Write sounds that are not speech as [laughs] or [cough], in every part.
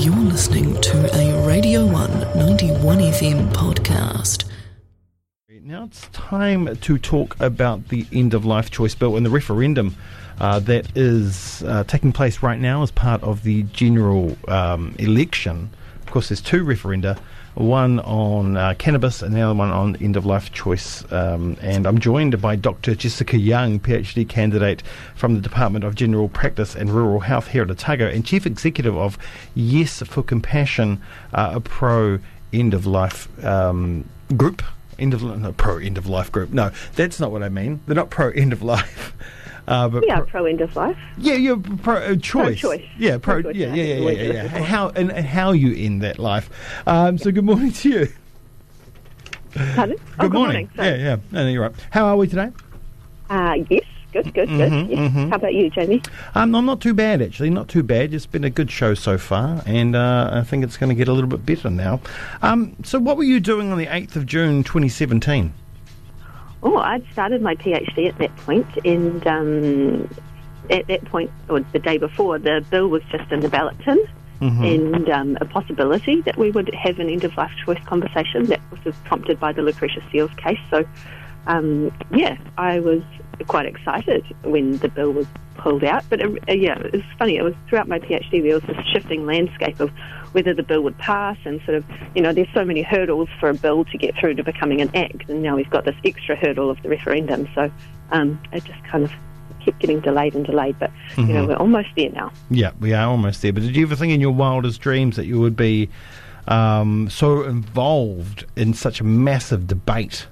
You're listening to a Radio 1 91 FM podcast. Now it's time to talk about the end of life choice bill and the referendum uh, that is uh, taking place right now as part of the general um, election. Of course, there's two referenda one on uh, cannabis and the other one on end of life choice. Um, and I'm joined by Dr. Jessica Young, PhD candidate from the Department of General Practice and Rural Health here at Otago, and Chief Executive of Yes for Compassion, uh, a pro end of life um, group. End of no, pro end of life group. No, that's not what I mean. They're not pro end of life. [laughs] Uh, but yeah, pro, pro, end of life. Yeah, you're pro uh, choice. Pro choice. Yeah, pro. pro yeah, yeah, yeah, yeah, yeah, yeah. How and, and, how you end that life. Um, so good morning to you. Pardon? Good, oh, good morning. morning. Yeah, yeah. No, no, you're right. How are we today? Uh, yes. Good, good, good. Mm-hmm, yes. mm-hmm. How about you, Jamie? Um, I'm not too bad, actually. Not too bad. It's been a good show so far, and uh, I think it's going to get a little bit better now. Um, so, what were you doing on the 8th of June 2017? Oh, I'd started my PhD at that point, and um, at that point, or the day before, the bill was just in the ballot tin. Mm-hmm. And um, a possibility that we would have an end of life choice conversation that was prompted by the Lecretia Seales case. So, um, yeah, I was quite excited when the bill was pulled out. But uh, yeah, it was funny. It was throughout my PhD there was this shifting landscape of whether the bill would pass, and sort of you know there's so many hurdles for a bill to get through to becoming an act, and now we've got this extra hurdle of the referendum. So um, it just kind of kept getting delayed and delayed, but mm-hmm. you know mm-hmm. we're almost there now. Yeah, we are almost there. But did you ever think in your wildest dreams that you would be um, so involved in such a massive debate?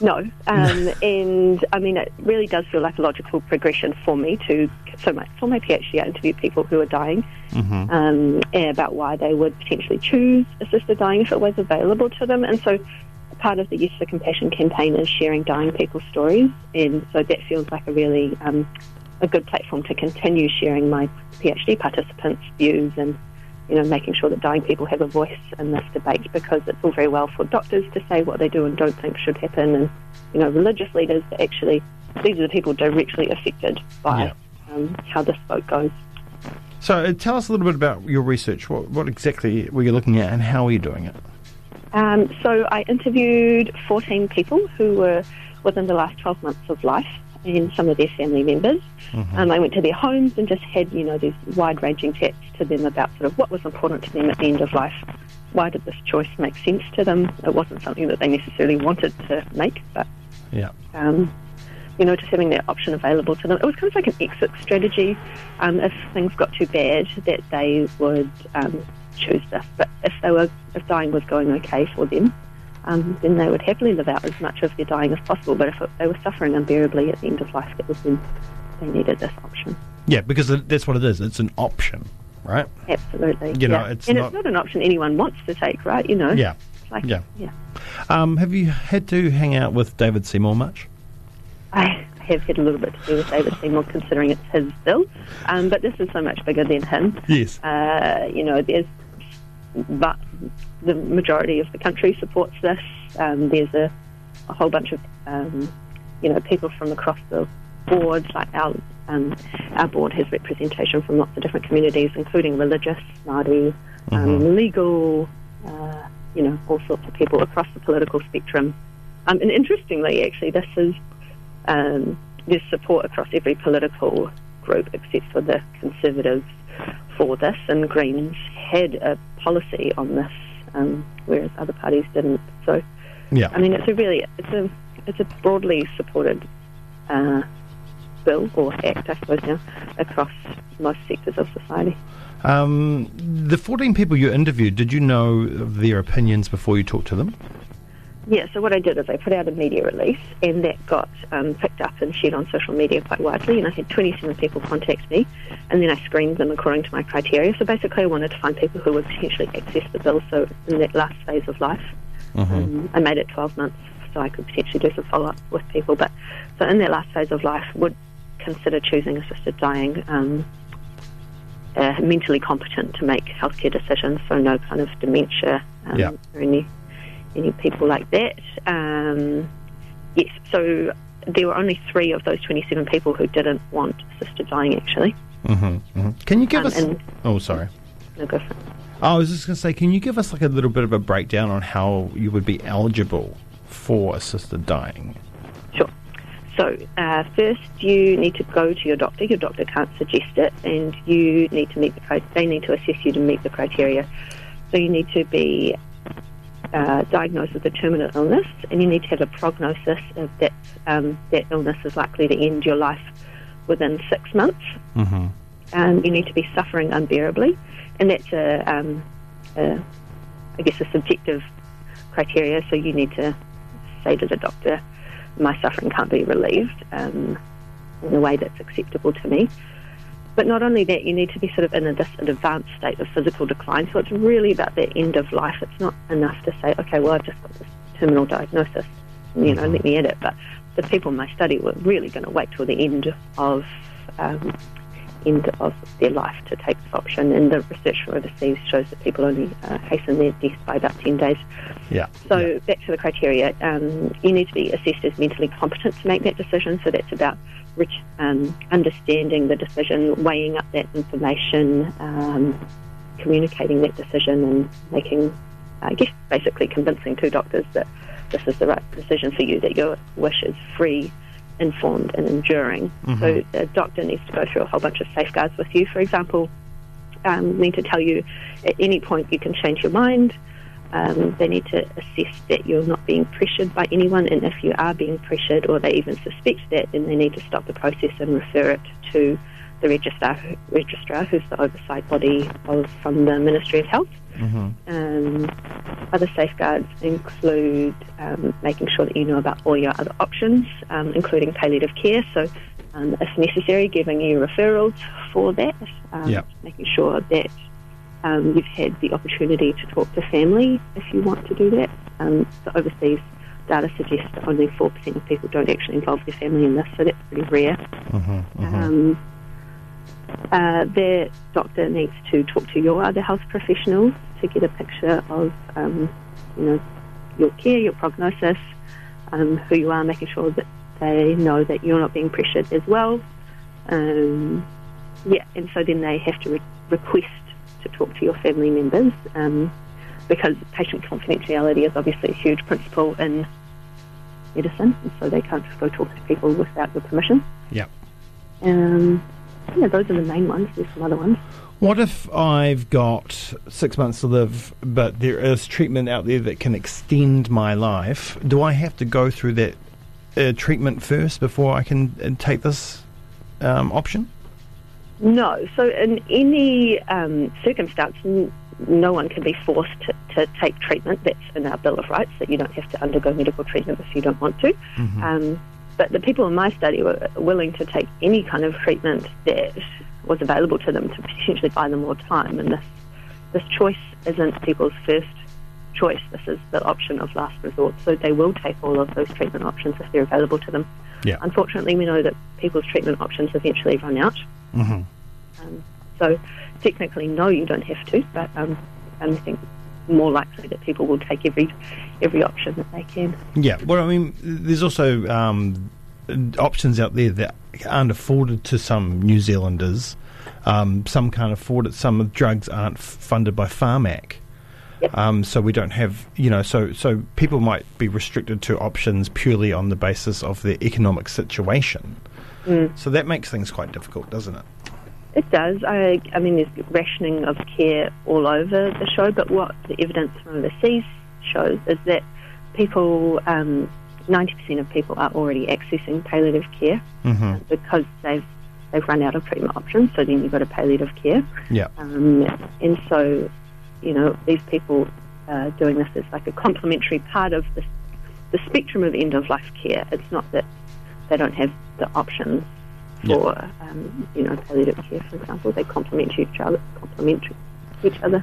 No, [laughs] um, and I mean it really does feel like a logical progression for me to so my for my PhD I interviewed people who are dying mm-hmm. um, about why they would potentially choose assisted dying if it was available to them, and so part of the Yes for Compassion campaign is sharing dying people's stories, and so that feels like a really um, a good platform to continue sharing my PhD participants' views and you know making sure that dying people have a voice in this debate because it's all very well for doctors to say what they do and don't think should happen, and you know religious leaders to actually these are the people directly affected by yeah. um, how this vote goes. So, uh, tell us a little bit about your research. What, what exactly were you looking at, and how are you doing it? Um, so I interviewed 14 people who were within the last 12 months of life and some of their family members. Mm-hmm. Um, I went to their homes and just had, you know, these wide-ranging chats to them about sort of what was important to them at the end of life. Why did this choice make sense to them? It wasn't something that they necessarily wanted to make, but yeah. Um, you know, just having that option available to them. It was kind of like an exit strategy. Um, if things got too bad, that they would um, choose this. But if they were, if dying was going okay for them, um, then they would happily live out as much of their dying as possible. But if it, they were suffering unbearably at the end of life, it was when they needed this option. Yeah, because that's what it is. It's an option, right? Absolutely. You know, yeah. it's and not, it's not an option anyone wants to take, right? You know. Yeah. Like, yeah. Yeah. Um, have you had to hang out with David Seymour much? I have had a little bit to do with David Seymour, considering it's his bill. Um, but this is so much bigger than him. Yes. Uh, you know, there's but the majority of the country supports this. Um, there's a, a, whole bunch of um, you know people from across the board. Like our um, our board has representation from lots of different communities, including religious, Māori, um, mm-hmm. legal, uh, you know, all sorts of people across the political spectrum. Um, and interestingly, actually, this is um, there's support across every political group except for the Conservatives for this, and Greens had a policy on this, um, whereas other parties didn't. So, yeah, I mean, it's a really it's a it's a broadly supported uh, bill or act, I suppose now, across most sectors of society. Um, the 14 people you interviewed, did you know their opinions before you talked to them? Yeah, so what I did is I put out a media release, and that got um, picked up and shared on social media quite widely. And I had 27 people contact me, and then I screened them according to my criteria. So basically, I wanted to find people who would potentially access the bill. So in that last phase of life, mm-hmm. um, I made it 12 months, so I could potentially do some follow up with people. But so in that last phase of life, would consider choosing assisted dying. Um, uh, mentally competent to make healthcare decisions, so no kind of dementia um, yeah. or any any people like that. Um, yes, so there were only three of those 27 people who didn't want assisted dying, actually. Mm-hmm, mm-hmm. Can you give um, us... oh, sorry. No, go for it. I was just going to say, can you give us like a little bit of a breakdown on how you would be eligible for assisted dying? Sure. So, uh, first, you need to go to your doctor. Your doctor can't suggest it, and you need to meet the they need to assess you to meet the criteria. So, you need to be uh, diagnosed with a terminal illness, and you need to have a prognosis of that um, that illness is likely to end your life within six months. Mm-hmm. Um, you need to be suffering unbearably, and that's a, um, a I guess, a subjective criteria. So you need to say to the doctor, "My suffering can't be relieved um, in a way that's acceptable to me." But not only that, you need to be sort of in a, an advanced state of physical decline. So it's really about the end of life. It's not enough to say, "Okay, well, I've just got this terminal diagnosis." You know, let me edit. But the people in my study were really going to wait till the end of um, end of their life to take this option. And the research from overseas shows that people only uh, hasten their death by about 10 days. Yeah. So yeah. back to the criteria, um, you need to be assessed as mentally competent to make that decision. So that's about rich, um, understanding the decision, weighing up that information, um, communicating that decision, and making, I guess, basically convincing two doctors that this is the right decision for you, that your wish is free informed and enduring. Mm-hmm. So the doctor needs to go through a whole bunch of safeguards with you. For example, um, need to tell you at any point you can change your mind. Um, they need to assess that you're not being pressured by anyone, and if you are being pressured or they even suspect that, then they need to stop the process and refer it to the registrar, registrar who's the oversight body of, from the Ministry of Health. Mm-hmm. Um, other safeguards include um, making sure that you know about all your other options, um, including palliative care. So, um, if necessary, giving you referrals for that. Um, Yep. Making sure that um, you've had the opportunity to talk to family if you want to do that. Um, the overseas data suggests that only 4% of people don't actually involve their family in this, so that's pretty rare. Mm-hmm. Mm-hmm. Uh, their doctor needs to talk to your other health professionals to get a picture of, um, you know, your care, your prognosis, um, who you are, making sure that they know that you're not being pressured as well. Um, yeah, and so then they have to re- request to talk to your family members um, because patient confidentiality is obviously a huge principle in medicine, and so they can't just go talk to people without your permission. Yep. Um, yeah, those are the main ones. There's some other ones. What if I've got six months to live, but there is treatment out there that can extend my life? Do I have to go through that uh, treatment first before I can uh, take this um, option? No. So in any um, circumstance, no one can be forced to, to take treatment. That's in our Bill of Rights that you don't have to undergo medical treatment if you don't want to. Mm-hmm. Um, but the people in my study were willing to take any kind of treatment that was available to them to potentially buy them more time. And this this choice isn't people's first choice. This is the option of last resort. So they will take all of those treatment options if they're available to them. Yeah. Unfortunately, we know that people's treatment options eventually run out. Mm-hmm. Um, so technically, no, you don't have to. But um, I think more likely that people will take every every option that they can. Yeah, well, I mean, there's also um, options out there that aren't afforded to some New Zealanders. Um, some can't afford it. Some of drugs aren't funded by Pharmac. Yep. Um, so we don't have, you know, so so people might be restricted to options purely on the basis of their economic situation. Mm. So that makes things quite difficult, doesn't it? It does. I, I mean, there's rationing of care all over the show, but what the evidence from overseas shows is that people, um, 90% of people are already accessing palliative care Mm-hmm. because they've they've run out of treatment options. So then you've got a palliative care, Yeah. um, and so you know these people uh, doing this is like a complementary part of the the spectrum of end of life care. It's not that they don't have the options Yeah. for um, you know palliative care, for example. They complement each other. Complement each other.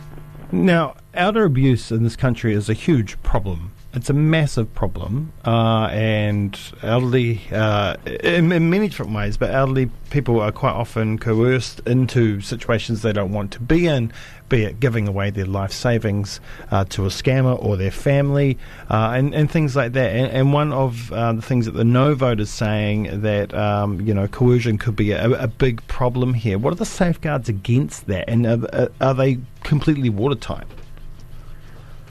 Now, elder abuse in this country is a huge problem. It's a massive problem, uh, and elderly, uh, in, in many different ways, but elderly people are quite often coerced into situations they don't want to be in, be it giving away their life savings uh, to a scammer or their family, uh, and, and things like that. And, and one of uh, the things that the No vote is saying that um, you know coercion could be a, a big problem here. What are the safeguards against that, and are, are they completely watertight.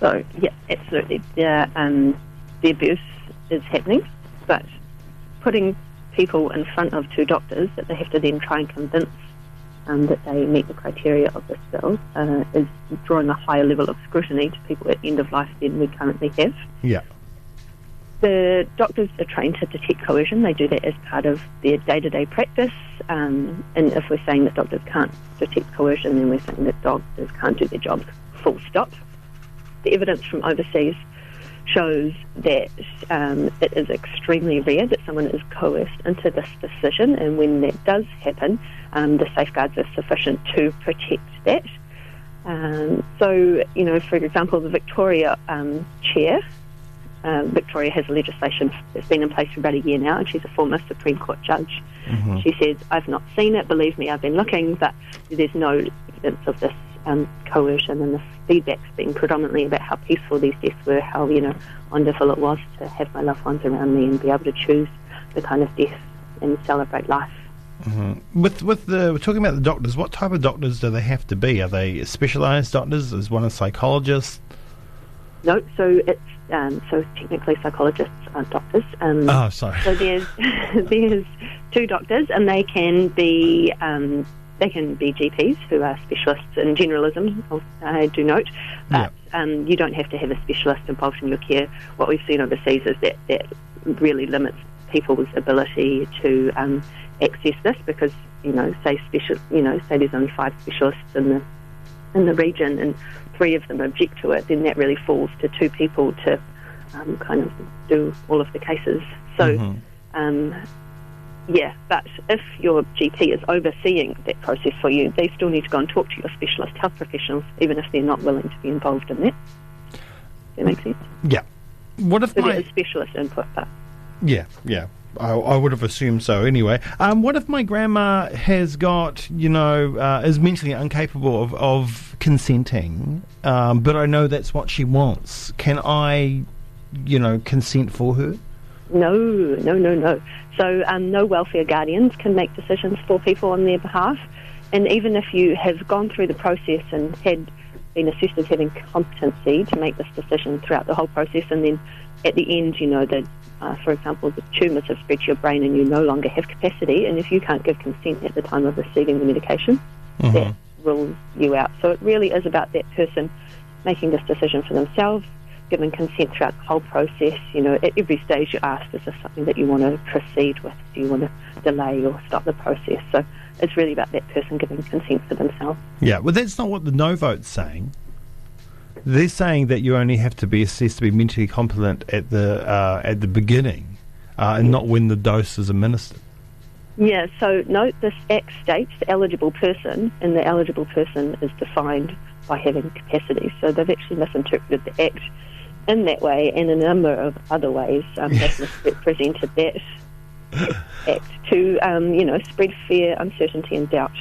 So yeah, absolutely. The um, the abuse is happening, but putting people in front of two doctors that they have to then try and convince um, that they meet the criteria of this bill uh, is drawing a higher level of scrutiny to people at end of life than we currently have. Yeah. The doctors are trained to detect coercion. They do that as part of their day-to-day practice. Um, and if we're saying that doctors can't detect coercion, then we're saying that doctors can't do their jobs. Full stop. The evidence from overseas shows that um, it is extremely rare that someone is coerced into this decision, and when that does happen, um, the safeguards are sufficient to protect that. Um, so, you know, for example, the Victoria um, chair, uh, Victoria has a legislation that's been in place for about a year now, and she's a former Supreme Court judge. Mm-hmm. She says, I've not seen it, believe me, I've been looking, but there's no evidence of this um, coercion, and the feedback's been predominantly about how peaceful these deaths were, how, you know, wonderful it was to have my loved ones around me and be able to choose the kind of death and celebrate life. Mm-hmm. With with the we're talking about the doctors. What type of doctors do they have to be? Are they specialised doctors? Is one a psychologist? No, so it's um, so technically psychologists aren't doctors. Um, Oh, sorry. So there's [laughs] there's two doctors, and they can be um, they can be GPs who are specialists in generalism. I do note, but um, you don't have to have a specialist involved in your care. What we've seen overseas is that that really limits people's ability to um, access this because you know say special you know say there's only five specialists in the in the region and three of them object to it, then that really falls to two people to um, kind of do all of the cases. So, Mhm. um, yeah, but if your GP is overseeing that process for you, they still need to go and talk to your specialist health professionals, even if they're not willing to be involved in that. Does that make sense? Yeah. What if So my specialist input, but yeah yeah I, I would have assumed so anyway. Um, what if my grandma has got you know uh, is mentally incapable of of consenting, um, but I know that's what she wants? Can I, you know, consent for her? No, no, no, no. So um, no welfare guardians can make decisions for people on their behalf. And even if you have gone through the process and had been assessed as having competency to make this decision throughout the whole process, and then at the end, you know, that, uh, for example, the tumours have spread to your brain and you no longer have capacity, and if you can't give consent at the time of receiving the medication, that rules you out. So it really is about that person making this decision for themselves, giving consent throughout the whole process. You know, at every stage you ask, is this something that you want to proceed with? Do you want to delay or stop the process? So it's really about that person giving consent for themselves. Yeah, well, that's not what the no vote's saying. They're saying that you only have to be assessed to be mentally competent at the uh, at the beginning, uh, and not when the dose is administered. Yeah, so note this Act states the eligible person, and the eligible person is defined by having capacity. So they've actually misinterpreted the Act in that way, and a number of other ways um, [laughs] they've misrepresented that Act to, um, you know, spread fear, uncertainty, and doubt.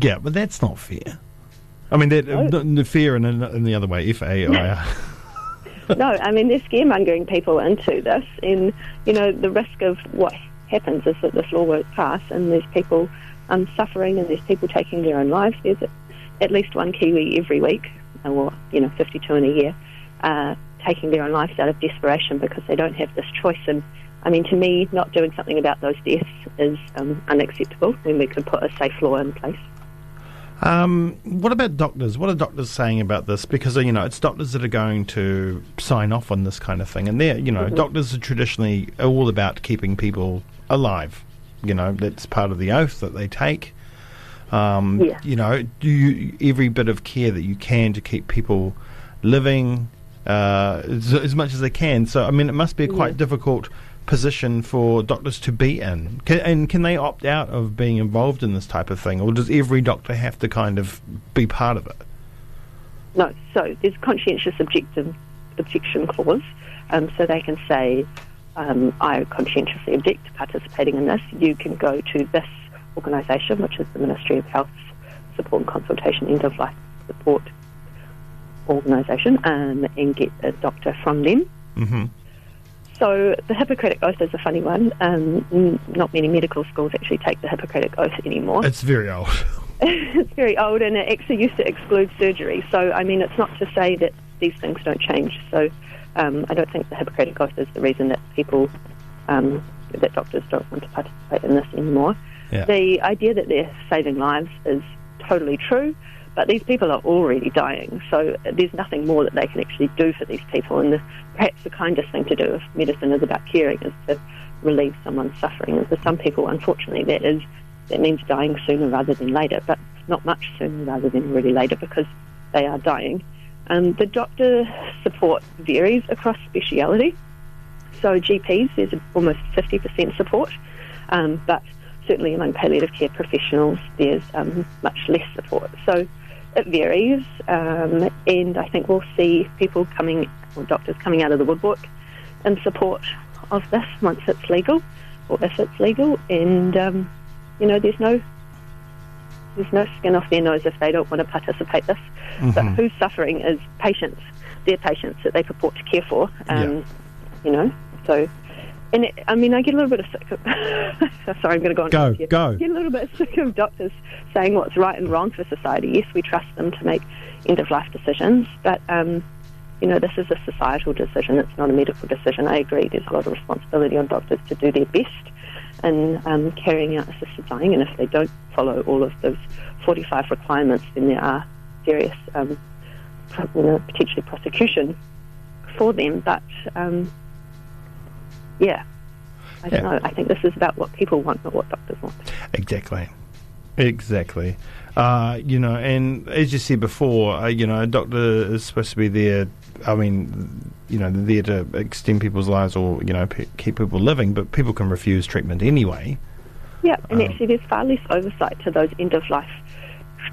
Yeah, but that's not fair. I mean, that, No. the, the fear in, in the other way, F A I R. [laughs] no, I mean they're scaremongering people into this, and you know the risk of what happens is that this law won't pass, and there's people um, suffering, and there's people taking their own lives. There's at least one Kiwi every week, or you know, 52 in a year, uh, taking their own lives out of desperation because they don't have this choice. And I mean, to me, not doing something about those deaths is um, unacceptable when we could put a safe law in place. Um, what about doctors? What are doctors saying about this? Because you know, it's doctors that are going to sign off on this kind of thing, and they're you know, doctors are traditionally all about keeping people alive. You know, that's part of the oath that they take. Um, Yeah. You know, do you, every bit of care that you can to keep people living uh, as, as much as they can. So, I mean, it must be a quite Yeah. difficult position for doctors to be in. Can, and can they opt out of being involved in this type of thing, or does every doctor have to kind of be part of it? No, so there's conscientious objective, objection clause, um, so they can say, um, I conscientiously object to participating in this. You can go to this organisation, which is the Ministry of Health's Support and Consultation End of Life Support Organisation, um, and get a doctor from them. hmm So the Hippocratic Oath is a funny one. Um, n- not many medical schools actually take the Hippocratic Oath anymore. It's very old. [laughs] [laughs] it's very old and it actually used to exclude surgery. So, I mean, it's not to say that these things don't change. So, um, I don't think the Hippocratic Oath is the reason that people, um, that doctors don't want to participate in this anymore. Yeah. The idea that they're saving lives is totally true, but these people are already dying. So, there's nothing more that they can actually do for these people. And the, perhaps the kindest thing to do if medicine is about caring is to relieve someone's suffering. And for some people, unfortunately, that is that means dying sooner rather than later, but not much sooner rather than really later because they are dying. Um, the doctor support varies across speciality. So GPs, there's almost 50% support, um, but certainly among palliative care professionals, there's um, much less support. So it varies, um, and I think we'll see people coming, or doctors coming out of the woodwork in support of this once it's legal, or if it's legal, and um, you know, there's no there's no skin off their nose if they don't want to participate this. But who's suffering is patients, their patients that they purport to care for. Um, Yeah. You know, so. And it, I mean, I get a little bit of sick of. [laughs] sorry, I'm going to go on. Go, here. go. Get a little bit sick of doctors saying what's right and wrong for society. Yes, we trust them to make end of life decisions, but um, you know, this is a societal decision. It's not a medical decision. I agree. There's a lot of responsibility on doctors to do their best in um, carrying out assisted dying, and if they don't follow all of those 45 requirements, then there are serious, um, you know, potentially prosecution for them. But um, yeah, I don't know. I think this is about what people want, not what doctors want. Exactly. Exactly. Uh, you know, and as you said before, uh, you know, a doctor is supposed to be there. I mean, you know, they're there to extend people's lives or you know pe- keep people living, but people can refuse treatment anyway. Yeah, and Um, actually, there's far less oversight to those end of life,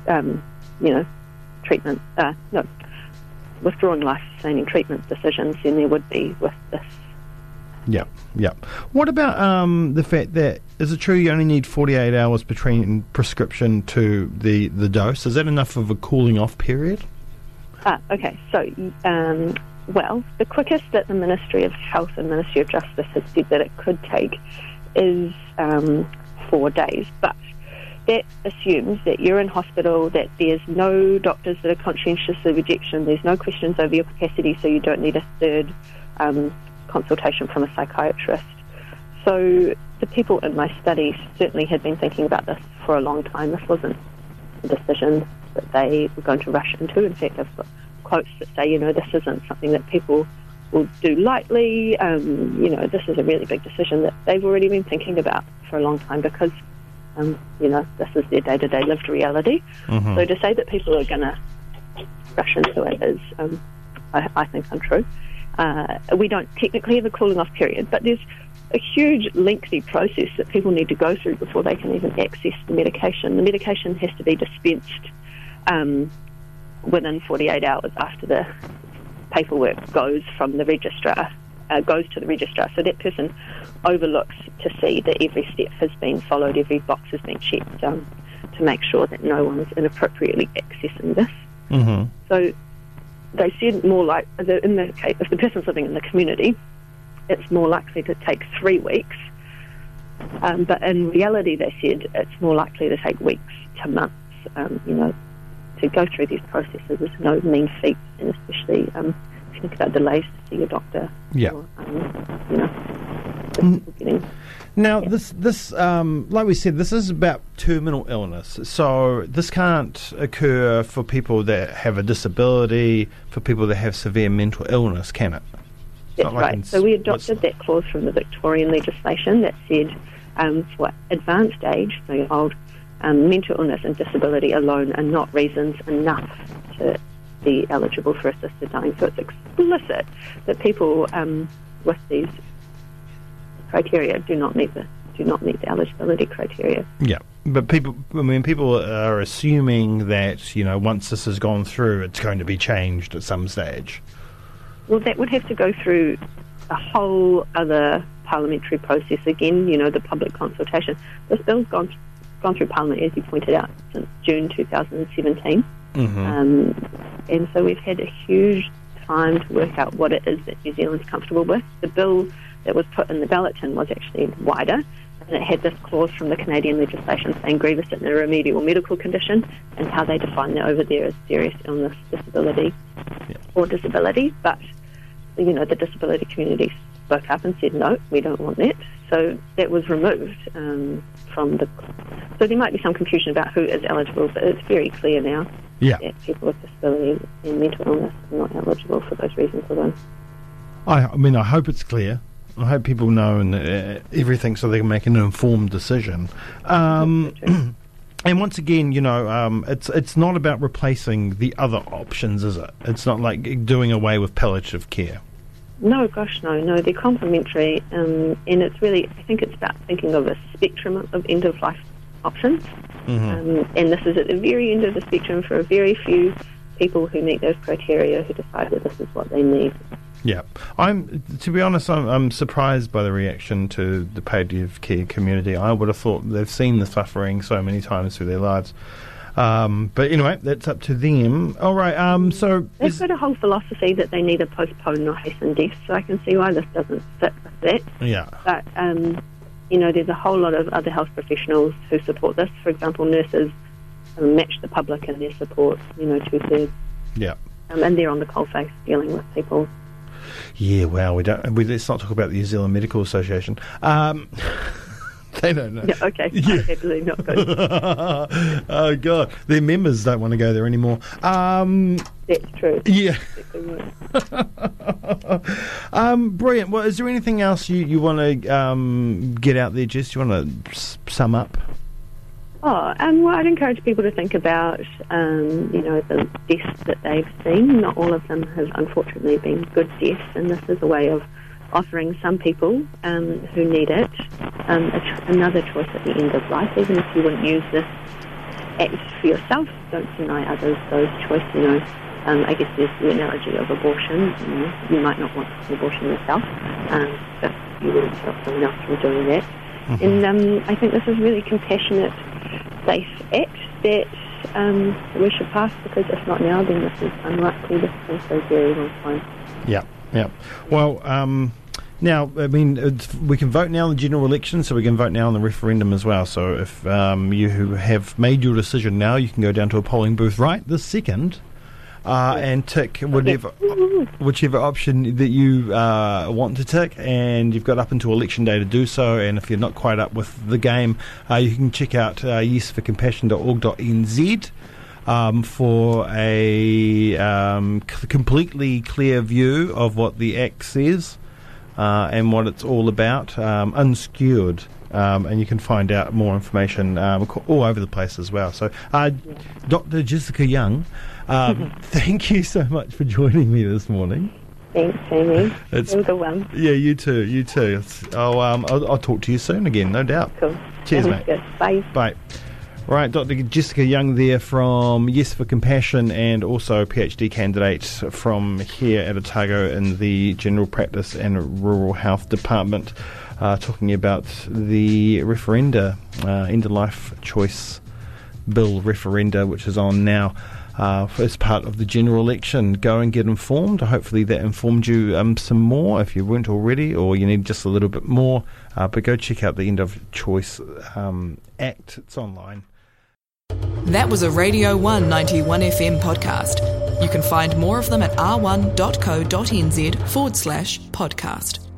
um, you know, treatment. Uh, no, withdrawing life sustaining treatment decisions than there would be with this. Yeah, yeah. What about um, the fact that is it true you only need forty eight hours between prescription to the the dose? Is that enough of a cooling off period? Ah, okay. So, um, well, the quickest that the Ministry of Health and Ministry of Justice has said that it could take is um, four days, but that assumes that you're in hospital, that there's no doctors that are conscientious of rejection, there's no questions over your capacity, so you don't need a third um, consultation from a psychiatrist. So the people in my study certainly had been thinking about this for a long time. This wasn't a decision that they were going to rush into. In fact, I've got quotes that say, you know, this isn't something that people will do lightly. Um, you know, this is a really big decision that they've already been thinking about for a long time because, um, you know, this is their day-to-day lived reality. So to say that people are going to rush into it is, um, I, I think, untrue. Uh, we don't technically have a cooling off period, but there's a huge, lengthy process that people need to go through before they can even access the medication. The medication has to be dispensed um, within 48 hours after the paperwork goes from the registrar, uh, goes to the registrar. So that person overlooks to see that every step has been followed, every box has been checked um, to make sure that no one's inappropriately accessing this. Mm-hmm. So they said more like the- in the case if the person's living in the community, it's more likely to take three weeks. Um, but in reality, they said it's more likely to take weeks to months. Um, you know, to go through these processes is no mean feat, and especially um, if you think about delays to see your doctor. Yeah. Or, um, you know, people getting Now, this this um, like we said, this is about terminal illness. So this can't occur for people that have a disability, for people that have severe mental illness, can it? That's like right. So we adopted that clause from the Victorian legislation that said um, for advanced age, so old, um, mental illness and disability alone are not reasons enough to be eligible for assisted dying. So it's explicit that people um, with these criteria do not meet the do not meet the eligibility criteria. Yeah, but people, I mean, people are assuming that you know once this has gone through, it's going to be changed at some stage. Well, that would have to go through a whole other parliamentary process again. You know, the public consultation. This bill's gone gone through Parliament, as you pointed out, since June 2017, Mm-hmm. um, and so we've had a huge time to work out what it is that New Zealand's comfortable with. The bill that was put in the ballot tin was actually wider. And it had this clause from the Canadian legislation saying grievous and remedial medical condition, and how they define that over there as serious illness, disability, Yeah. or disability. But you know, the disability community spoke up and said no, we don't want that. So that was removed um, from the. So there might be some confusion about who is eligible, but it's very clear now Yeah. that people with disability and mental illness are not eligible for those reasons alone. I, I mean, I hope it's clear. I hope people know and uh, everything so they can make an informed decision. Um, [clears throat] and once again, you know, um, it's it's not about replacing the other options, is it? It's not like doing away with palliative care. No, gosh, no, no. They're complementary, um, and it's really, I think it's about thinking of a spectrum of end of life options. Um, and this is at the very end of the spectrum for a very few people who meet those criteria who decide that this is what they need. Yeah, I'm. To be honest, I'm, I'm surprised by the reaction to the palliative care community. I would have thought they've seen the suffering so many times through their lives. Um, but anyway, that's up to them. All right. Um, so They've is- got a whole philosophy that they neither postpone nor hasten death, so I can see why this doesn't fit with that. yeah, But, um, you know, there's a whole lot of other health professionals who support this. For example, nurses match the public in their support, you know, two thirds. yeah. Um, and they're on the coalface dealing with people. Yeah, well, we don't. We, let's not talk about the New Zealand Medical Association. Um, [laughs] they don't know. Yeah, okay. Yeah. [laughs] Really not good. [laughs] oh God, their members don't want to go there anymore. Um, That's true. yeah, um, brilliant. Well, is there anything else you you want to um, get out there, Jess? You want to s- sum up? Oh, um, well, I'd encourage people to think about, um, you know, the deaths that they've seen. Not all of them have unfortunately been good deaths, and this is a way of offering some people um, who need it um, a ch- another choice at the end of life. Even if you wouldn't use this act for yourself, don't deny others those choice. You know, um, I guess there's the analogy of abortion. You, know, you might not want an abortion yourself, um, but you wouldn't stop someone else from doing that. And um, I think this is really compassionate, safe act that um, we should pass because if not now, then this is unlikely to happen for a very long time. Yeah, yeah. Well, um, now I mean we can vote now in the general election, so we can vote now in the referendum as well. So if um, you have made your decision now, you can go down to a polling booth right this second. Uh, and tick whatever, whichever option that you uh, want to tick, and you've got up until election day to do so. And if you're not quite up with the game, uh, you can check out uh, yesforcompassion.org.nz um, for a um, c- completely clear view of what the Act says uh, and what it's all about, um. Um, and you can find out more information um, all over the place as well. So, uh, Dr. Jessica Young, um, [laughs] thank you so much for joining me this morning. Thanks, Jamie. It's- the one. Yeah, you too. You too. I'll, um, I'll, I'll talk to you soon again, no doubt. Cool. Cheers, Sounds mate. Good. Bye. Right. Right, Dr. Jessica Young there from Yes for Compassion and also a PhD candidate from here at Otago in the General Practice and Rural Health Department, uh, talking about the referenda, uh, end of life choice bill referenda, which is on now. Uh, as part of the general election, go and get informed. Hopefully, that informed you um, some more if you weren't already, or you need just a little bit more. Uh, but go check out the End of Choice um, Act. It's online. That was a Radio 191 FM podcast. You can find more of them at r1.co.nz forward slash podcast.